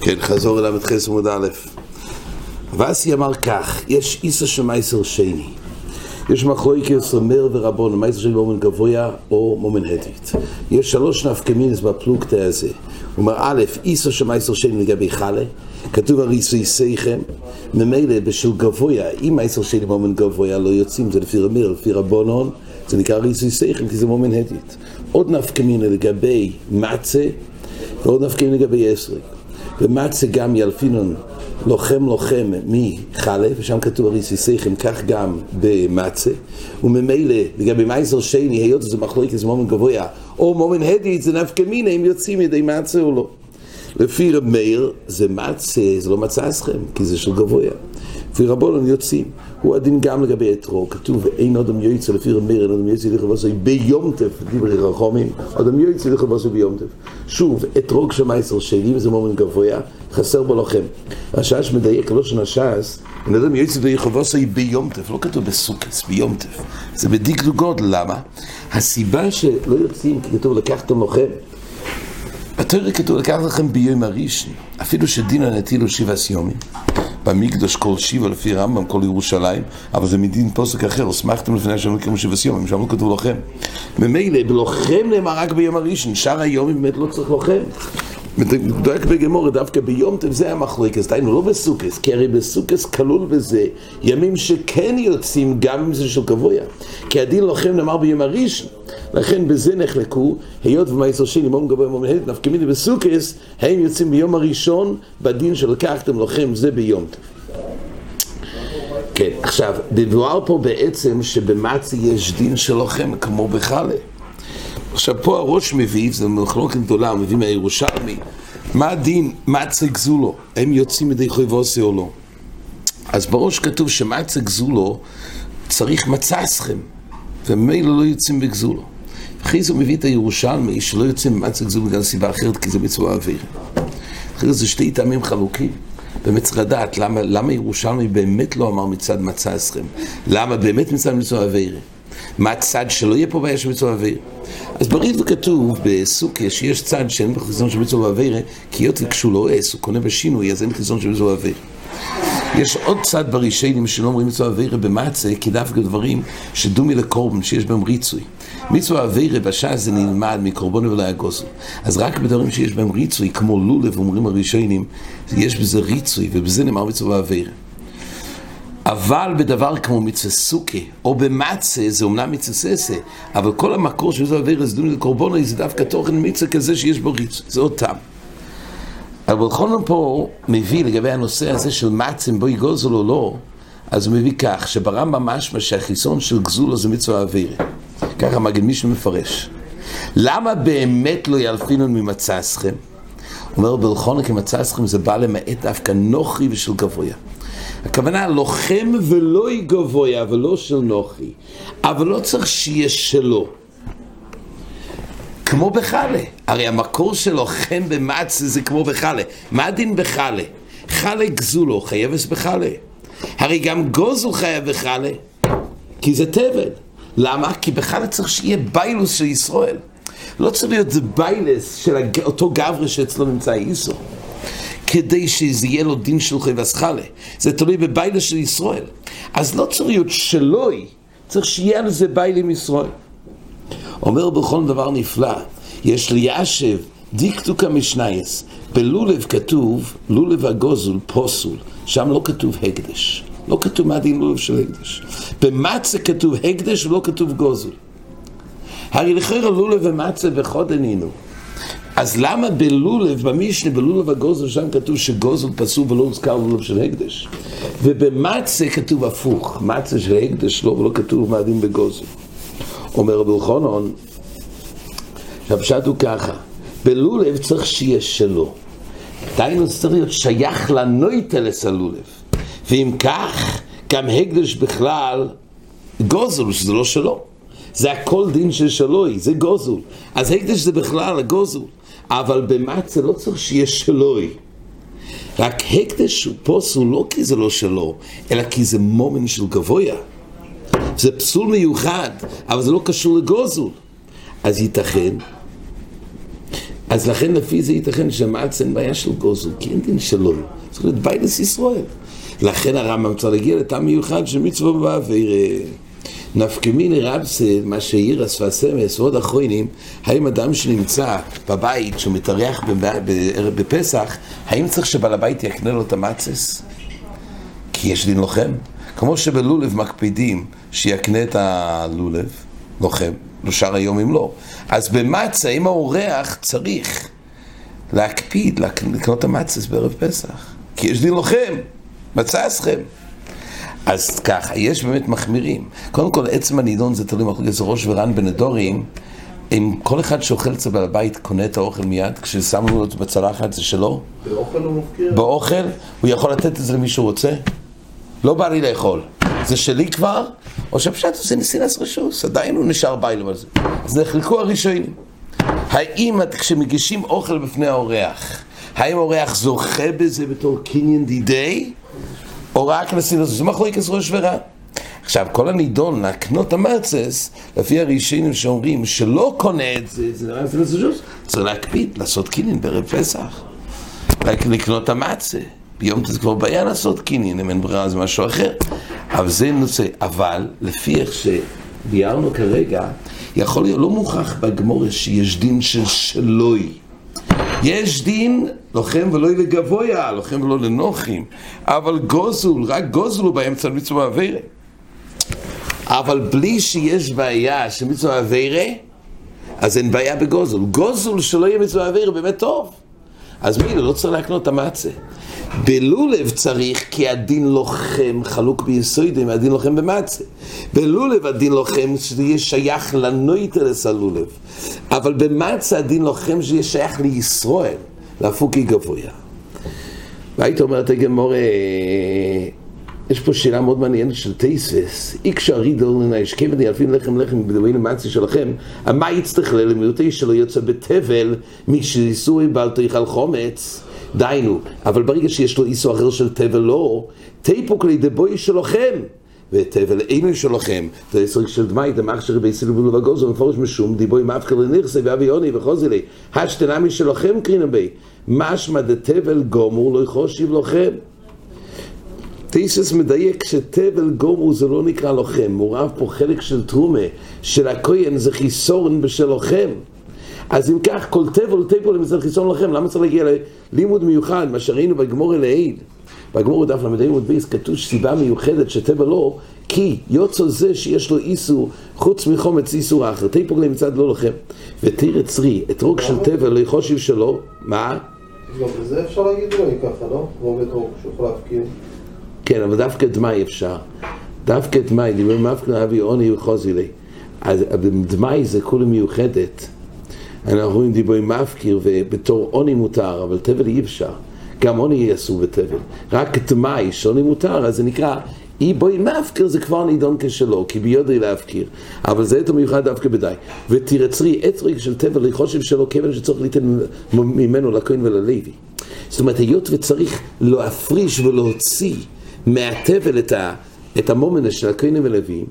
כן, חזור אל ל"ח עמוד א'. ואסי אמר כך, יש איסא של מייסר שני. יש מחלוקת אומר ורבון, מייסר שני מומן גבויה או מומן הדית. יש שלוש נפקמינס בפלוגתא הזה. הוא אומר, א', איסא של מייסר שני לגבי חלה, כתוב הריסוי סייכם, ממילא בשל גבויה, אם מייסר שני מומן גבויה לא יוצאים, זה לפי רמיר, לפי רבונון, זה נקרא ריסוי סייכם כי זה מומן הדית. עוד נפקמינה לגבי מצה, ועוד נפקמינה לגבי אסריק. ומצה גם ילפינון לוחם לוחם מחלה, ושם כתוב הרי סיסכם, כך גם במצה, וממילא לגבי מייזר שני, היות שזה מחלוקת זה מומן גבוה, או מומן הדית זה נפקא מינה, אם יוצאים ידי מצה או לא. לפי רב מאיר, זה מצה, זה לא מצה אסכם, כי זה של גבוה. לפי רבונון יוצאים. הוא הדין גם לגבי אתרוג, כתוב אין אדם יועצה לפי רב מאיר, אין אדם יועצה לכבוסו ביום טף, דברי רחומים, אדם יועצה לכבוסו ביום טף. שוב, אתרוג שמייסר שני, וזה מומן גבוה, חסר בו לוחם. השש מדייק, לא שנשס, אין אדם יועצה לכבוסו ביום טף, לא כתוב בסוכס, ביום טף. זה בדקדוק למה? הסיבה שלא יוצאים, כי כתוב לקחתם לוחם. בתורה כתוב לקח לכם ביום הראשון, אפילו שדינא נטילו שבעה סיומים. במקדוש כל שיבה לפי רמב"ם, כל ירושלים, אבל זה מדין פוסק אחר, הוסמכתם לפני השם לקרוא שבע סיומים, שם לא כתוב לוחם. ממילא, בלוחם נאמר רק ביום הראשון, שאר היום באמת לא צריך לוחם. מדויק בגמור, דווקא ביום טב זה המחלוקס, דהיינו לא בסוכס, כי הרי בסוכס כלול בזה ימים שכן יוצאים גם אם זה של גבויה. כי הדין לוחם נאמר ביום הראשון, לכן בזה נחלקו, היות ומייסר שני, מום גבוה מום הד, נפקא מיני בסוכס, הם יוצאים ביום הראשון, בדין שלקחתם לוחם זה ביום טב. כן, עכשיו, דבואר פה בעצם שבמצי יש דין של לוחם כמו בחלה. עכשיו פה הראש מביא, זה מחלוקת גדולה, מביא מהירושלמי, מה הדין, מצה גזולו, הם יוצאים ידי חויבוסי או לא? אז בראש כתוב שמצה גזולו צריך מצה אסכם, וממילא לא יוצאים בגזולו. אחרי זה הוא מביא את הירושלמי שלא יוצאים במצה גזולו בגלל סיבה אחרת, כי זה מצווה אוויר. אחרי זה שתי טעמים חלוקים. באמת צריך לדעת למה, למה ירושלמי באמת לא אמר מצד מצה אסכם, למה באמת מצד מצווה אוויר. מה הצד שלא יהיה פה בעיה של מצווה אוויר? אז בריד כתוב בסוכה שיש צד שאין בחיזון של מצווה אוויר, כי היות וכשהוא לא עש, הוא קונה בשינוי, אז אין חיזון של מצווה אוויר. יש עוד צד ברישיינים שלא אומרים מצווה אווירה במצה, כי דווקא דברים שדומי לקורבן, שיש בהם ריצוי. מצווה אווירה בשעה זה נלמד מקורבן ולא יגוסו. אז רק בדברים שיש בהם ריצוי, כמו לולב, אומרים הרישיינים, יש בזה ריצוי, ובזה נאמר מצווה אווירה. אבל בדבר כמו מצווה סוכה, או במצה, זה אומנם מצווה ססה, אבל כל המקור של זה עבר דומי לקורבנו, זה דווקא תוכן מצווה כזה שיש בו ריצוי, זה עוד טעם. אבל זאת פה מביא לגבי הנושא הזה של מצים בו יגוזל או לא, אז הוא מביא כך, שברמב"ם משמע שהחיסון של גזולו זה מצווה אווירה. ככה מגן מישהו מפרש. למה באמת לא ילפינון ממצא אסכם? הוא אומר, בלכון כמצא אסכם זה בא למעט דווקא נוחי ושל גבויה. הכוונה לוחם ולא גבויה ולא של נוחי, אבל לא צריך שיהיה שלו. כמו בחלה, הרי המקור של לוחם במצה זה כמו בחלה. מה הדין בחלה? חלה גזולו חייבס בחלה. הרי גם גוזל חייב בחלה, כי זה תבל. למה? כי בחלה צריך שיהיה ביילוס של ישראל. לא צריך להיות זה ביילס של אותו גברה שאצלו נמצא איסו. כדי שזה יהיה לו דין של חייבס חלה. זה תלוי בביילה של ישראל. אז לא צריך להיות שלוי, צריך שיהיה על זה ביילה עם ישראל. אומר בכל דבר נפלא, יש לישב דיקטוק המשנייס, בלולב כתוב, לולב הגוזול פוסול, שם לא כתוב הקדש, לא כתוב מה דין לולב של הקדש. במצה כתוב הקדש ולא כתוב גוזול. הרי לכאורה לולב ומצה וחוד ענינו. אז למה בלולב, במשנה, בלולב הגוזל, שם כתוב שגוזל פסול ולא הוזכר לולב של הקדש? ובמצה כתוב הפוך, מצה של הקדש לא, ולא כתוב מה דין בגוזל. אומר רבי אלחנון, שהפשט הוא ככה, בלולב צריך שיהיה שלו. דהיינו צריך להיות שייך לנויטלס הלולב. ואם כך, גם הקדש בכלל גוזל, שזה לא שלו. זה הכל דין של שלוי, זה גוזל. אז הקדש זה בכלל הגוזל. אבל במצה לא צריך שיהיה שלוי. רק הקדש הוא פוסל לא כי זה לא שלו, אלא כי זה מומן של גבויה. זה פסול מיוחד, אבל זה לא קשור לגוזל. אז ייתכן, אז לכן לפי זה ייתכן שהמצה אין בעיה של גוזל, כי אין דין שלו, צריך להיות ביילס ישראל. לכן הרמב"ם צריך להגיע לטעם מיוחד של מצווה באוויר. נפקמיני רבסה, מה שאירס והסמס ועוד אחרונים, האם אדם שנמצא בבית, שהוא מתארח בפסח, האם צריך שבעל הבית יקנה לו את המצס? כי יש דין לוחם. כמו שבלולב מקפידים שיקנה את הלולב, לוחם, לשאר אם לא. אז במצה, אם האורח צריך להקפיד, לקנות את המצס בערב פסח. כי יש דין לוחם, מצא אסכם. אז ככה, יש באמת מחמירים. קודם כל, עצם הנידון זה תלוי מחלוקת ראש ורן בנדורים. אם כל אחד שאוכל אצל בעל הבית קונה את האוכל מיד, כששמו לו את בצלחת זה שלו? באוכל הוא מפקיר? באוכל? הוא יכול לתת את זה למי שהוא רוצה? לא בא לי לאכול. זה שלי כבר, או שפשט זה נסינס רשוס, עדיין הוא נשאר ביילום על זה. אז נחלקו הראשונים. האם כשמגישים אוכל בפני האורח, האם האורח זוכה בזה בתור קניין דידי? או רק נסינוס, זה מחלוקת ראש ורע. עכשיו, כל הנידון להקנות המרצס, לפי הראשונים שאומרים שלא קונה את זה, זה נראה נסינוס, צריך להקפיד, לעשות קינין בערב פסח. רק לקנות המצה. ביום זה כבר בעיה לעשות קינין, אם אין ברירה זה משהו אחר. אבל זה נושא. אבל, לפי איך שביארנו כרגע, יכול להיות, לא מוכח בגמורה שיש דין של שלוי. יש דין לוחם ולא לגבויה, לוחם ולא לנוחים, אבל גוזול, רק גוזול הוא באמצע מצווה אבירה. אבל בלי שיש בעיה של מצווה אבירה, אז אין בעיה בגוזול. גוזול שלא יהיה מצווה אבירה באמת טוב. אז מי לא צריך להקנות את המצה. בלולב צריך כי הדין לוחם חלוק ביסוידים, הדין לוחם במצה. בלולב הדין לוחם שזה יהיה שייך לנויטרס הלולב. אבל במצה הדין לוחם שיהיה שייך לישראל, להפוקי גבויה. והיית אומרת הגמורה, יש פה שאלה מאוד מעניינת של טייסס, איקשה רידל לנאיש כבד ילפין לחם לחם בדמי למצי שלכם, מה יצטרך ללמיותי שלא יוצא בתבל מי שאיסורי בעל תיכל חומץ דיינו, אבל ברגע שיש לו איסור אחר של תבל לא, תיפוק לידי שלכם ותבל אינו שלכם, זה עשריק של דמי, דמח שרבי סילוב ולבגוזו, מפורש משום דיבוי מאבקר לנכסי ואבי יוני וחוזי לי, השתנה משלכם קרינה בי, משמע דתבל גומור לא יחושיב לכם. תייסס מדייק שתבל גומור זה לא נקרא לוחם, מורב פה חלק של תרומה, של הכהן זה חיסורן בשל לוחם. אז אם כך, כל תבל תבל אם זה חיסון לכם, למה צריך להגיע ללימוד מיוחד, מה שראינו בגמור לעיל? בגמור דף ל"ה עמוד בייס כתוב סיבה מיוחדת שטבע לא, כי יוצא זה שיש לו איסור, חוץ מחומץ איסור האחר, תיפוג להם מצד לא לכם. ותראה צרי, אתרוג של טבע לא יחושיב שלו, מה? גם בזה אפשר להגיד אולי ככה, לא? כמו באתרוג שיכול להפקיר. כן, אבל דווקא דמאי אפשר. דווקא דמאי, דיבר מאפקר אבי עוני וחוזי לי. אז דמאי זה כולה מיוחדת. אנחנו רואים דיבורי מפקיר ובתור עוני מותר, אבל תבל אי אפשר. גם עוני יהיה אסור בתבל. רק תמאי שעוני מותר, אז זה נקרא אי בואי מפקיר זה כבר נידון כשלו, כי ביודעי להפקיר. אבל זה יותר מיוחד דווקא בדי. ותרצרי אתריק של תבל לחושב שלו כיוון שצריך ליתן ממנו לכהן וללוי. זאת אומרת, היות וצריך להפריש ולהוציא מהתבל את, ה, את המומנס של הכהנים ולוויים,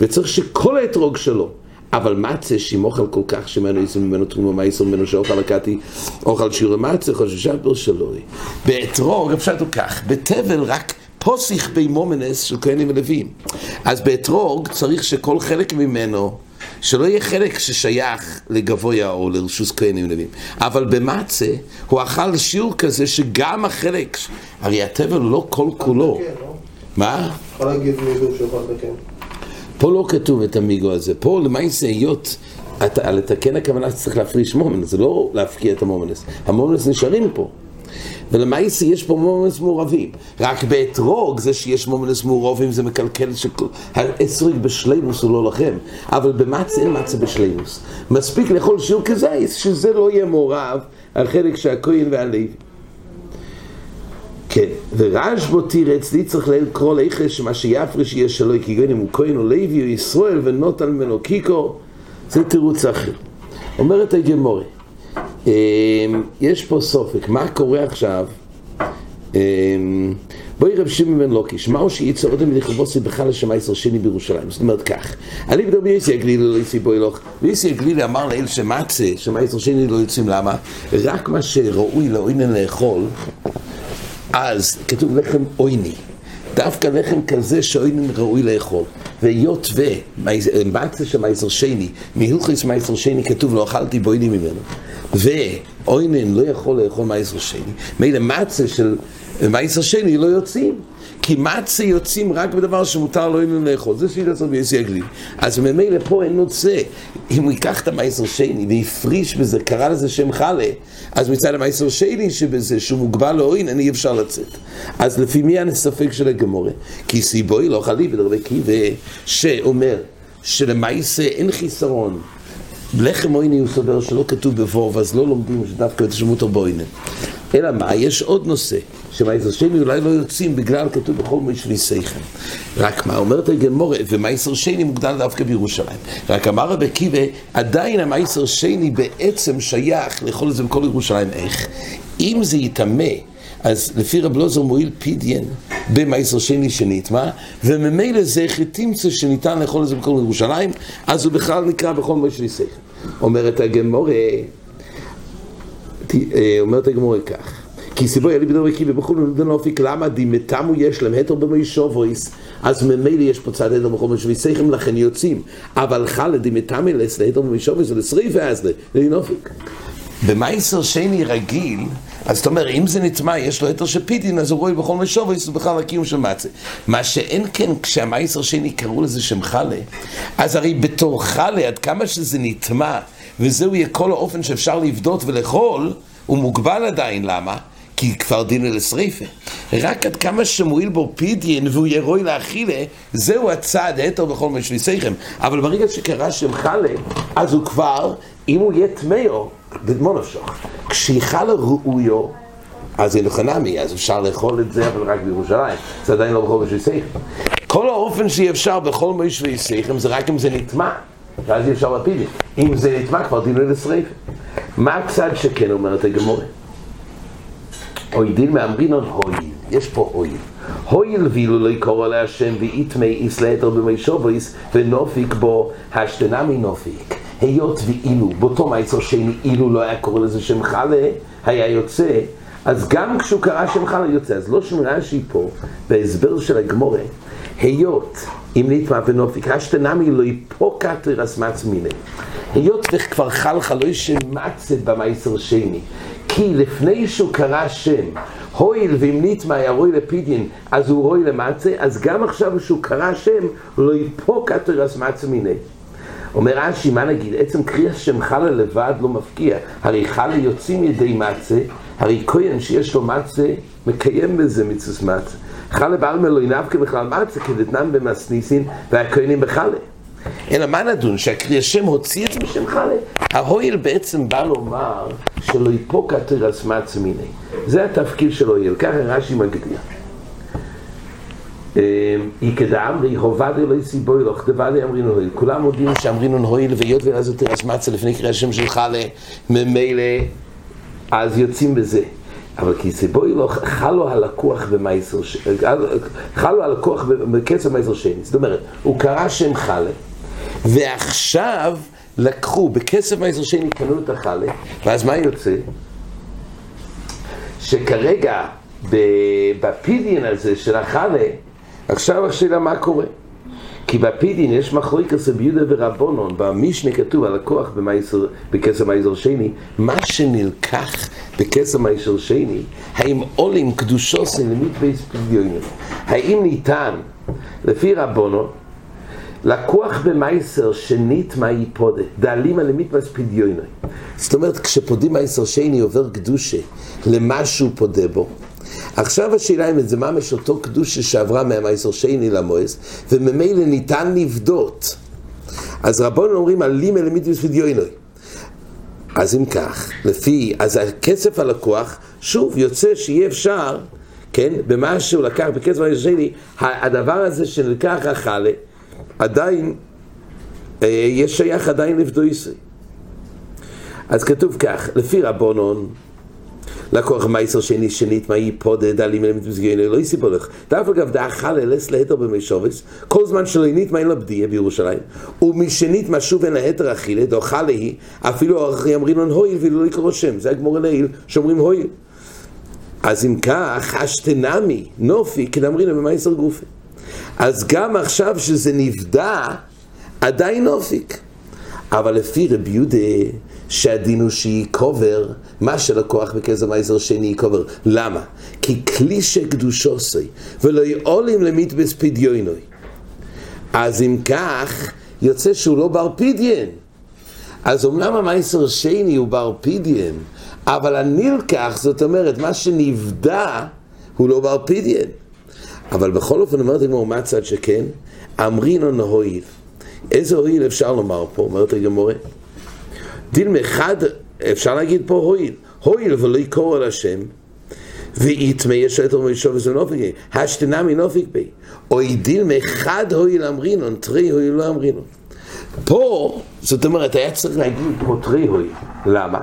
וצריך שכל האתרוג שלו אבל מצה שימוך על כל כך שמנו יסו ממנו תרומה מה יסו ממנו שאוכל לקטי אוכל שיעור מצה חוששה בר שלוי. באתרוג אפשר הוא כך בתבל רק פוסיך בי מומנס של כהנים ולווים. אז באתרוג צריך שכל חלק ממנו שלא יהיה חלק ששייך לגבויה או לרשוס כהנים ולווים. אבל במצה הוא אכל שיעור כזה שגם החלק הרי התבל לא כל כולו. מה? יכול להגיד מידור שיוכל לתקן פה לא כתוב את המיגו הזה, פה למעשה היות, לתקן הכוונה שצריך להפריש מומנס, זה לא להפקיע את המומנס, המומנס נשארים פה. ולמעשה יש פה מומנס מעורבים. רק באתרוג זה שיש מומנס מעורבים זה מקלקל שהאסריק בשלימוס הוא לא לכם. אבל במצה אין מצה בשלימוס. מספיק לאכול שיעור כזה שזה לא יהיה מעורב על חלק שהכהן והלוי. כן, ורשבו תירץ, לי צריך לקרוא לאיכס שמה שיפריש יהיה שלו כגון אם הוא כהן או לוי או ישראל ונוט על ממנו קיקו, זה תירוץ אחר. אומרת הגמורה, יש פה סופק, מה קורה עכשיו אמ, בואי רב שמעון בן לוקיש, מהו שייצא אודם לכבוסי בכלל לשם עשר שני בירושלים? זאת אומרת כך, אני בדור ביסי הגלילי לא יצא בואי לך, ביסי הגלילי אמר לאל שמצה, שם עשר שני לא יוצאים, למה? רק מה שראוי לאוינן לאכול, אז כתוב לחם עויני. דווקא לחם כזה שאוינן ראוי לאכול. והיות ומצה שם עשר שני, מהלכוס מעשר שני כתוב לא אכלתי בויני ממנו. ואוינן לא יכול לאכול מעשר שני, מילא מצה של מעשר שני לא יוצאים. כי מצה יוצאים רק בדבר שמותר לו איננו לאכול. זה שיטה של ביסי הגליל. אז ממילא פה אין נוצא. אם הוא ייקח את המעשר שני והפריש בזה, קרא לזה שם חלה, אז מצד המעשר שני שבזה, שהוא מוגבל לאוין, אין אי אפשר לצאת. אז לפי מי הספק של הגמורה? כי סיבוי לא חלי בדרבי קיבה, שאומר שלמעשה אין חיסרון. לחם עויני הוא סובר שלא כתוב בבוב, אז לא לומדים שדווקא את שמות הבוינה. אלא מה? יש עוד נושא, שמעשר שני אולי לא יוצאים בגלל כתוב בכל משלי סייכם. רק מה אומרת הגמורה, ומעשר שני מוגדל דווקא בירושלים. רק אמר רבי קיבה, עדיין המעשר שני בעצם שייך את זה בכל ירושלים. איך? אם זה יטמא אז לפי רב לוזר מועיל פידיין במעשר שני שנטמע, וממילא זה תמצא שניתן לאכול את זה בכל ירושלים, אז הוא בכלל נקרא בכל משלי סייכם. אומרת הגמורה, אומרת הגמורה כך, כי סיבו ילי בדור קיבי בכל נודן אופיק למה דימתמו יש להם? התר במי שובויס אז ממילא יש פה צד התר בכל משבי סייכם לכן יוצאים. אבל חלה דימתמי לס להתר במי שובויס ולשריף אז לנופיק במייסר שני רגיל אז זאת אומרת, אם זה נטמע, יש לו היתר של פידין, אז הוא רואה בכל משוב, זה בכלל הקיום של מצה. מה שאין כן, כשהמייסר שני קראו לזה שם חלה, אז הרי בתור חלה, עד כמה שזה נטמע, וזהו יהיה כל האופן שאפשר לבדות ולאכול, הוא מוגבל עדיין, למה? כי כבר דין לשריפה. רק עד כמה שמועיל בו פידיין והוא יהיה רוי לאכילה, זהו הצד היתר בכל משוויסיכם. אבל ברגע שקרה שם חלה, אז הוא כבר, אם הוא יהיה טמאו, בדמונפשוך. כשיחלה ראויו, אז זה נכנמי, אז אפשר לאכול את זה, אבל רק בירושלים. זה עדיין לא בכל משוויסיכם. כל האופן שאי אפשר בכל משוויסיכם זה רק אם זה נטמע. ואז אי אפשר להפיל. אם זה נטמע כבר דין לשריפה. מה הצד שכן אומרת הגמורה? אוי דין מאמרינון הויל, יש פה הויל. הויל ואילו לא יקורא להשם ויתמי איס להתר במי שובויס ונופיק בו השתנמי נופיק. היות ואילו, באותו מייצר שני, אילו לא היה קורא לזה שם חלה, היה יוצא, אז גם כשהוא קרא שם חלה יוצא. אז לא שום רש"י פה, בהסבר של הגמורה, היות אם נטמע ונופיק, השתנמי לא יפוקע תרסמץ מיני. היות וכבר חל חלוי שמצת במייסר שני, כי לפני שהוא קרא שם, הואיל ואם נטמע ירוי לפידין, אז הוא רוי למצה, אז גם עכשיו שהוא קרא שם, לא יפוקע תרסמץ מיני. אומר רש"י, מה נגיד? עצם קריאה שם חלה לבד לא מפקיע. הרי חלה יוצאים ידי מצה, הרי כהן שיש לו מצה, מקיים בזה מצווה מצה. חלה בעלמא לא ינב כבכלל מצה, כדתנן במסניסין, והכהנים בחלה. אלא מה נדון? שהקריאה שם הוציא את זה בשם חלה? ההויל בעצם בא לומר שלא יפוקע תרס מצה מיני. זה התפקיד של הויל, ככה רש"י מגדיר. יקדאמרי, הובדי לא יסיבוי לו, כתבדי אמרינו הויל. כולם מודיעים שאמרינו הויל, והיות ואז יותר אסמצה לפני קריאה שם של חלה, ממילא, אז יוצאים בזה. אבל כי סיבוי לא, חלו הלקוח במייסר, חלו הלקוח בקצר מייסר שני. זאת אומרת, הוא קרא שם חלה, ועכשיו לקחו, בכסף מייסר שני קנו את החלה, ואז מה יוצא? שכרגע בפידיין הזה של החלה, עכשיו השאלה מה קורה? כי בפידין יש מחלוקת ביהודה ורבונון, במשנה כתוב הלקוח בכסף מייסר שני, מה שנלקח בכסף מייסר שני, האם עולים קדושוסי למית בייס פדיונים? האם ניתן, לפי רבונון, לקוח במייסר שנית מה יפודה, דעלימה למית בייס פדיונים. זאת אומרת, כשפודים מייסר שני עובר קדושה למשהו פודה בו, עכשיו השאלה אם זה ממש אותו קדושה שעברה מהמייסר שני למועס, וממילא ניתן לבדות. אז רבון אומרים על לימה למיתוס פדיונוי. אז אם כך, לפי, אז הכסף הלקוח, שוב יוצא שיהיה אפשר, כן, במה שהוא לקח בכסף שני, הדבר הזה שנלקח החלה, עדיין, אה, יש שייך עדיין לבדו ישראל. אז כתוב כך, לפי רבונון, לקוח מייסר שני שנית, מה יפודד, עלים אלמית מסגרנו, לא יסיפו לך. דף אגב דעה חלה לס להתר במי שובס, כל זמן שלא ינית מה אין לבדיה בירושלים, ומשנית מה שוב אין להתר אכילה, דוחה להי, אפילו יאמרינון הויל ולא יקרו שם, זה הגמור לעיל, שאומרים הויל. אז אם כך, אשתנמי, נופי, כדאמרינא במייסר גופי. אז גם עכשיו שזה נבדע, עדיין נופיק. אבל לפי רבי יהודה, שהדין הוא שהיא קובר, מה שלקוח בכסף מייסר שני קובר. למה? כי כלי שקדושוסי, ולא יעולים למיתבס פדיונוי. אז אם כך, יוצא שהוא לא בר פדיין. אז אמנם המייסר שני הוא בר פדיין, אבל הנלקח, זאת אומרת, מה שנבדע, הוא לא בר פדיין. אבל בכל אופן, אומרת הגמור, מה הצד שכן? אמרינו נהויב. איזה הועיל אפשר לומר פה, אומרת הגמורה? דין מחד, אפשר להגיד פה הועיל. הועיל ולא יקור על השם, ויתמה יש אומר שוב וזה נופיק בי, השתנה מנופיק בי. או דין מחד הועיל אמרינון, תרי הועיל לא אמרינון. פה, זאת אומרת, היה צריך להגיד פה תרי הועיל. למה?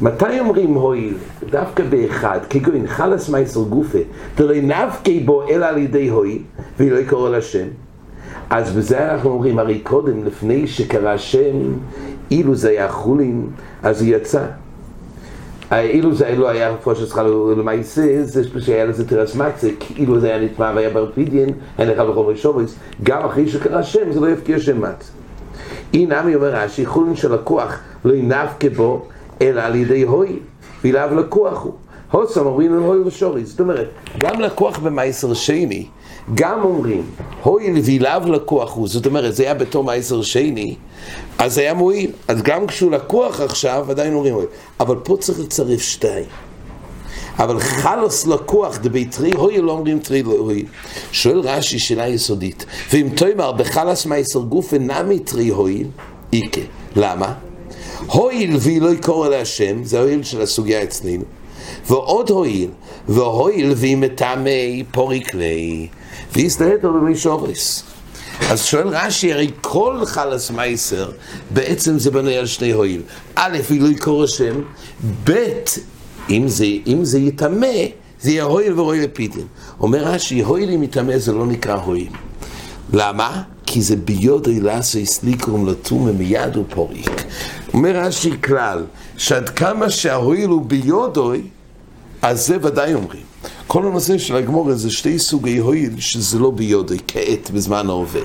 מתי אומרים הועיל? דווקא באחד, כגון חלס מייסר גופה, תראי נפקי בו אלא על ידי הועיל, ולא יקור על השם. אז בזה אנחנו אומרים, הרי קודם, לפני שקרא שם, אילו זה היה חולין, אז הוא יצא. אילו זה לא היה פושט שכר למעשה, זה שהיה לזה תרס מצה, אילו זה היה נטמע והיה בר פידיין, אין לך בכל משובס, גם אחרי שקרא שם, זה לא יפקיע שם מצה. אי נמי אומר רש"י, חולין של לקוח לא ינפקה בו, אלא על ידי הוי, ואליו לקוח הוא. הוסם אומרים לו הוי ושורי, זאת אומרת, גם לקוח במייסר שני, גם אומרים, הואיל ואליו לקוח הוא, זאת אומרת, זה היה בתור מייסר שני, אז זה היה מועיל. אז גם כשהוא לקוח עכשיו, עדיין אומרים. אבל פה צריך לצרף שתיים. אבל חלוס לקוח דביתרי הואיל לא אומרים תרי לא הואיל. שואל רש"י שאלה יסודית, ואם תאמר בחלס מייסר גוף אינמי תרי הואיל, איקה. למה? הואיל והיא לא יקור אל השם, זה הואיל של הסוגיה אצלנו. ועוד הואיל, והואיל והיא מטעמי פוריק. ויסתהתו במי שורס. אז שואל רש"י, הרי כל חלס מייסר בעצם זה בנוי על שני הועיל. א', עילוי קור השם, ב', אם זה, אם זה יטמא, זה יהיה הועיל והועיל לפידין. אומר רש"י, הועיל אם יטמא זה לא נקרא הועיל. למה? כי זה ביודוי לעשו סליקרום לתומה מיד ופוריק. אומר רש"י כלל, שעד כמה שההועיל הוא ביודוי, אז זה ודאי אומרים. כל הנושא של הגמור זה שתי סוגי הועיל שזה לא ביודוי כעת בזמן ההווה.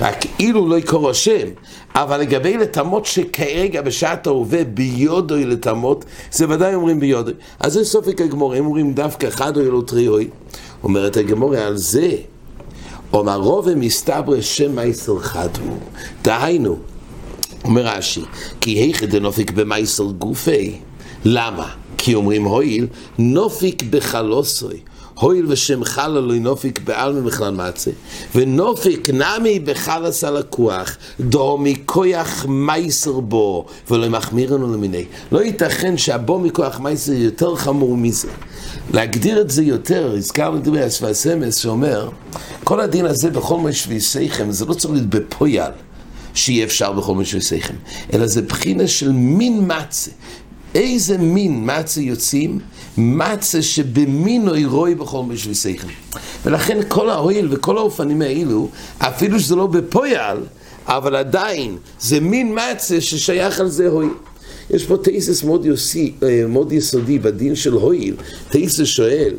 רק אילו לא יקור השם, אבל לגבי לטמות שכרגע בשעת ההווה ביודוי לטמות, זה ודאי אומרים ביודוי. אז זה סופק הגמור, הם אומרים דווקא חד הועיל או טרי הועיל. אומרת הגמור על זה, אומר רוב מסתבר שם מייסר חד הוא. דהיינו, אומר רש"י, כי היכא דנופיק במייסר גופי. למה? כי אומרים הויל, נופיק בחלוסוי. הויל ושם חלה לא נופיק בעלמי בכלל מצה, ונופיק נמי בחלס הלקוח, דו מכויח מייסר בו, ולא מחמירנו למיני. לא ייתכן שהבו מכוח מייסר יותר חמור מזה. להגדיר את זה יותר, הזכרנו את זה הסמס שאומר, כל הדין הזה בכל משבי שיכם, זה לא צריך להיות בפויל. שיהיה אפשר בכל משבי שיכם, אלא זה בחינה של מין מצה. איזה מין מצה יוצאים? מצה שבמינוי רוי בכל משבי שכל. ולכן כל ההועיל וכל האופנים האלו, אפילו שזה לא בפויל, אבל עדיין זה מין מצה ששייך על זה הועיל. יש פה תייסס מאוד, יוסי, מאוד יסודי בדין של הועיל. תייסס שואל,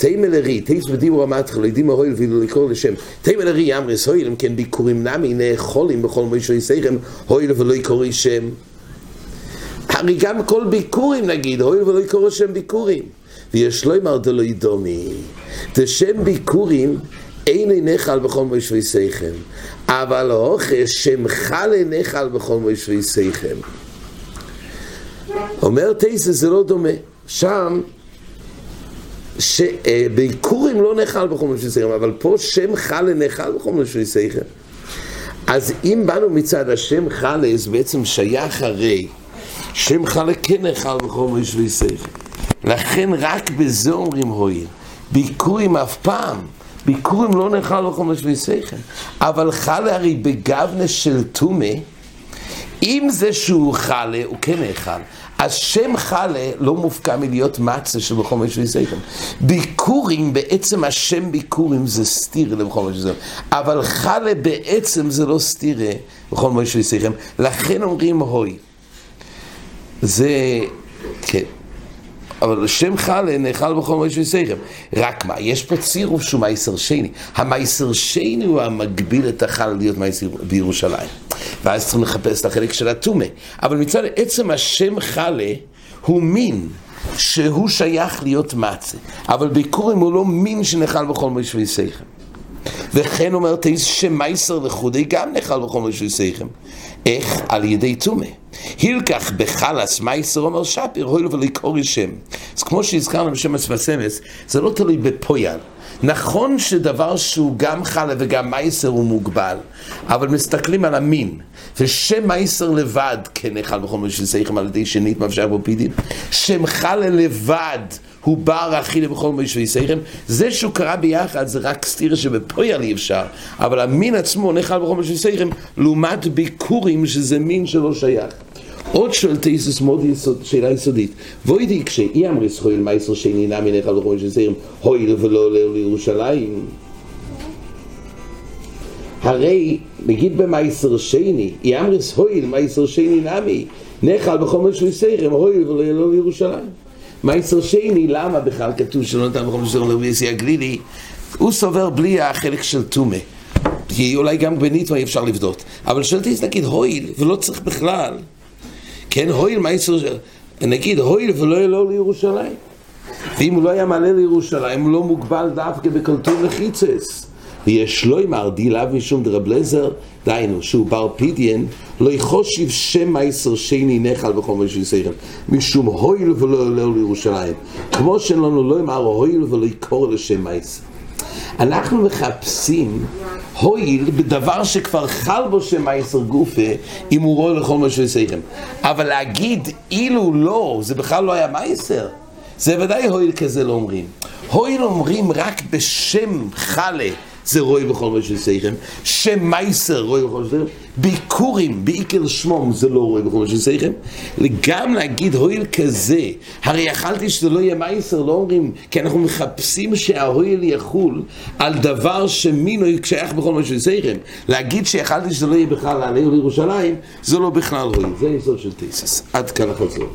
תימא לרי, תייס בדיבור המתחיל, לא יודעים הועיל ואילו לקרוא לשם. תימא לרי אמרס הועיל, אם כן ביקורים נמי נאכולים בכל משבי שכל, הועיל ולא יקורי שם. הרי גם כל ביקורים נגיד, הואיל ולא יקרוא השם ביקורים. ויש לו אמר דלא ידומי, דשם ביקורים אין נחל בכל מושבי שיכם, אבל האוכל שמך לנחל בכל מושבי שיכם. אומר תייסה זה לא דומה, שם שביקורים לא נחל בכל מושבי שיכם, אבל פה שם חלה נחל בכל מושבי שיכם. אז אם באנו מצד השם חלה, זה בעצם שייך הרי שם חלקי נחל בכל מויש ויסף. לכן רק בזה אומרים הועיל. ביקורים אף פעם, ביקורים לא נחל בכל מויש ויסף. אבל חל הרי בגבנה של טומא, אם זה שהוא חלה, הוא כן נאכל. אז שם חלה לא מופקע מלהיות מצה של משהו יסייכם. ביקורים, בעצם השם ביקורים זה סתירה לבכל משהו יסייכם. אבל חלה בעצם זה לא סתירה משהו יסייכם. לכן אומרים הוי. זה, כן. אבל שם חלה נאכל בכל מויש וסייכם. רק מה, יש פה צירוף שהוא מייסר שני. המייסר שני הוא המגביל את החלה להיות מייסר בירושלים. ואז צריכים לחפש את החלק של הטומה. אבל מצד עצם השם חלה הוא מין. שהוא שייך להיות מצה, אבל ביקורים הוא לא מין שנאכל בכל מויש וסייכם. וכן אומר תייס שמייסר לחודי גם נאכל בכל מויש וסייכם. איך? על ידי טומא. הילקח בחלס מייסר אומר שפיר, הוי לו ולקורי שם. אז כמו שהזכרנו בשם אספסמס, זה לא תלוי בפויאל. נכון שדבר שהוא גם חלה וגם מייסר הוא מוגבל, אבל מסתכלים על המין, ושם מייסר לבד כן נאכל בכל מיני שסייכם על ידי שנית מבשך בו פידים, שם חלה לבד הוא בר אכילה בכל מיני שסייכם, זה שהוא קרא ביחד זה רק סתירה שבפויאל אי אפשר, אבל המין עצמו נאכל בכל מיני שסייכם, לעומת ביקורים שזה מין שלא שייך. עוד שואל תאיסוס מאוד יסוד, שאלה יסודית. ואוידי כשאי אמריס הויל מייסר שני נמי נאכל בכל מיני שסייכם, הויל ולא עולה לירושלים. הרי, נגיד במייסר שני, אי אמריס הויל מייסר שני נמי, נאכל בכל מיני שסייכם, הויל ולא עולה לירושלים. מייסר שני, למה בכלל כתוב שלא נתן בכל מיני לרביסי הגלילי? הוא סובר בלי החלק של טומא. כי אולי גם בניטו אי אפשר לבדות. אבל שואלתי, נגיד הויל, ולא צריך בכלל. כן, הויל מייסר, נגיד הויל ולא יהיה לו לירושלים. ואם הוא לא היה מעלה לירושלים, הוא לא מוגבל דווקא בקלטון לחיצס. ויש לו עם ארדי לאו משום דרבלזר, דהיינו, שהוא בר פידיאן, לא יחושיב שם מייסר שני נחל בכל מה שיסייכם, משום הויל ולא עולה לירושלים. כמו שאין לנו לא אמר הויל ולא יקור לשם מייסר. אנחנו מחפשים הויל בדבר שכבר חל בו שם מייסר גופה, אם הוא רואה לכל מה שיסייכם. אבל להגיד אילו לא, זה בכלל לא היה מייסר. זה ודאי הויל כזה לא אומרים. הויל אומרים רק בשם חלה. זה רוי בכל מה שסייכם, שם מייסר רוי בכל מה שסייכם, ביקורים, בעיקר שמום זה לא רוי בכל מה שסייכם, גם להגיד הויל כזה, הרי יכלתי שזה לא יהיה מייסר, לא אומרים, כי אנחנו מחפשים שההויל יחול על דבר שמינו שייך בכל מה שסייכם, להגיד שיכלתי שזה לא יהיה בכלל לעלי לירושלים, זה לא בכלל הויל, זה יסוד של תסיס, עד כאן החזור.